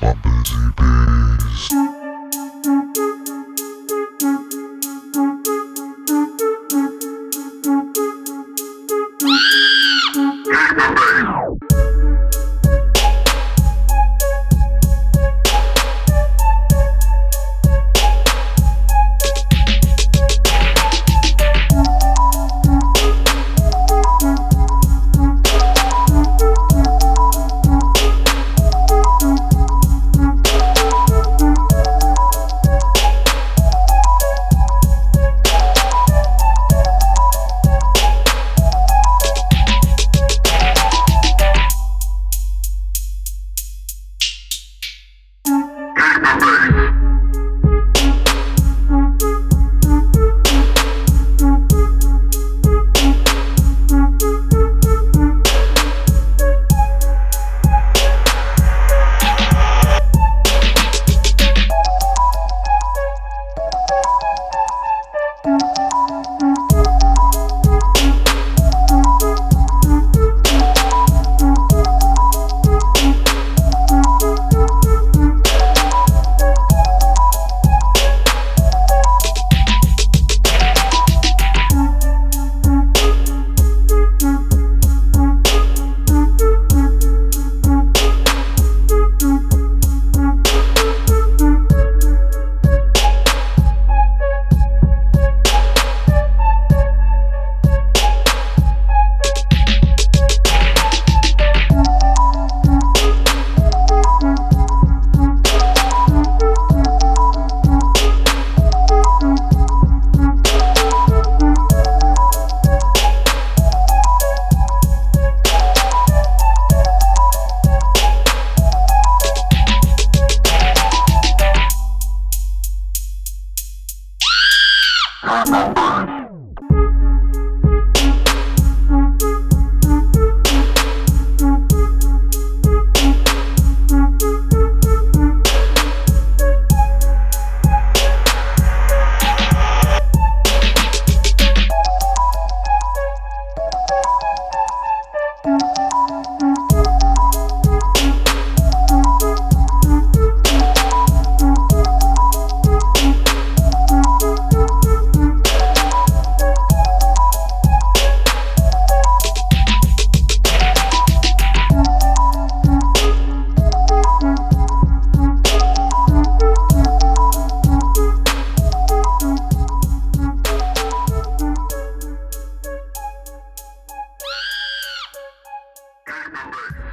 My busy bees. i'm Hammer. Remember.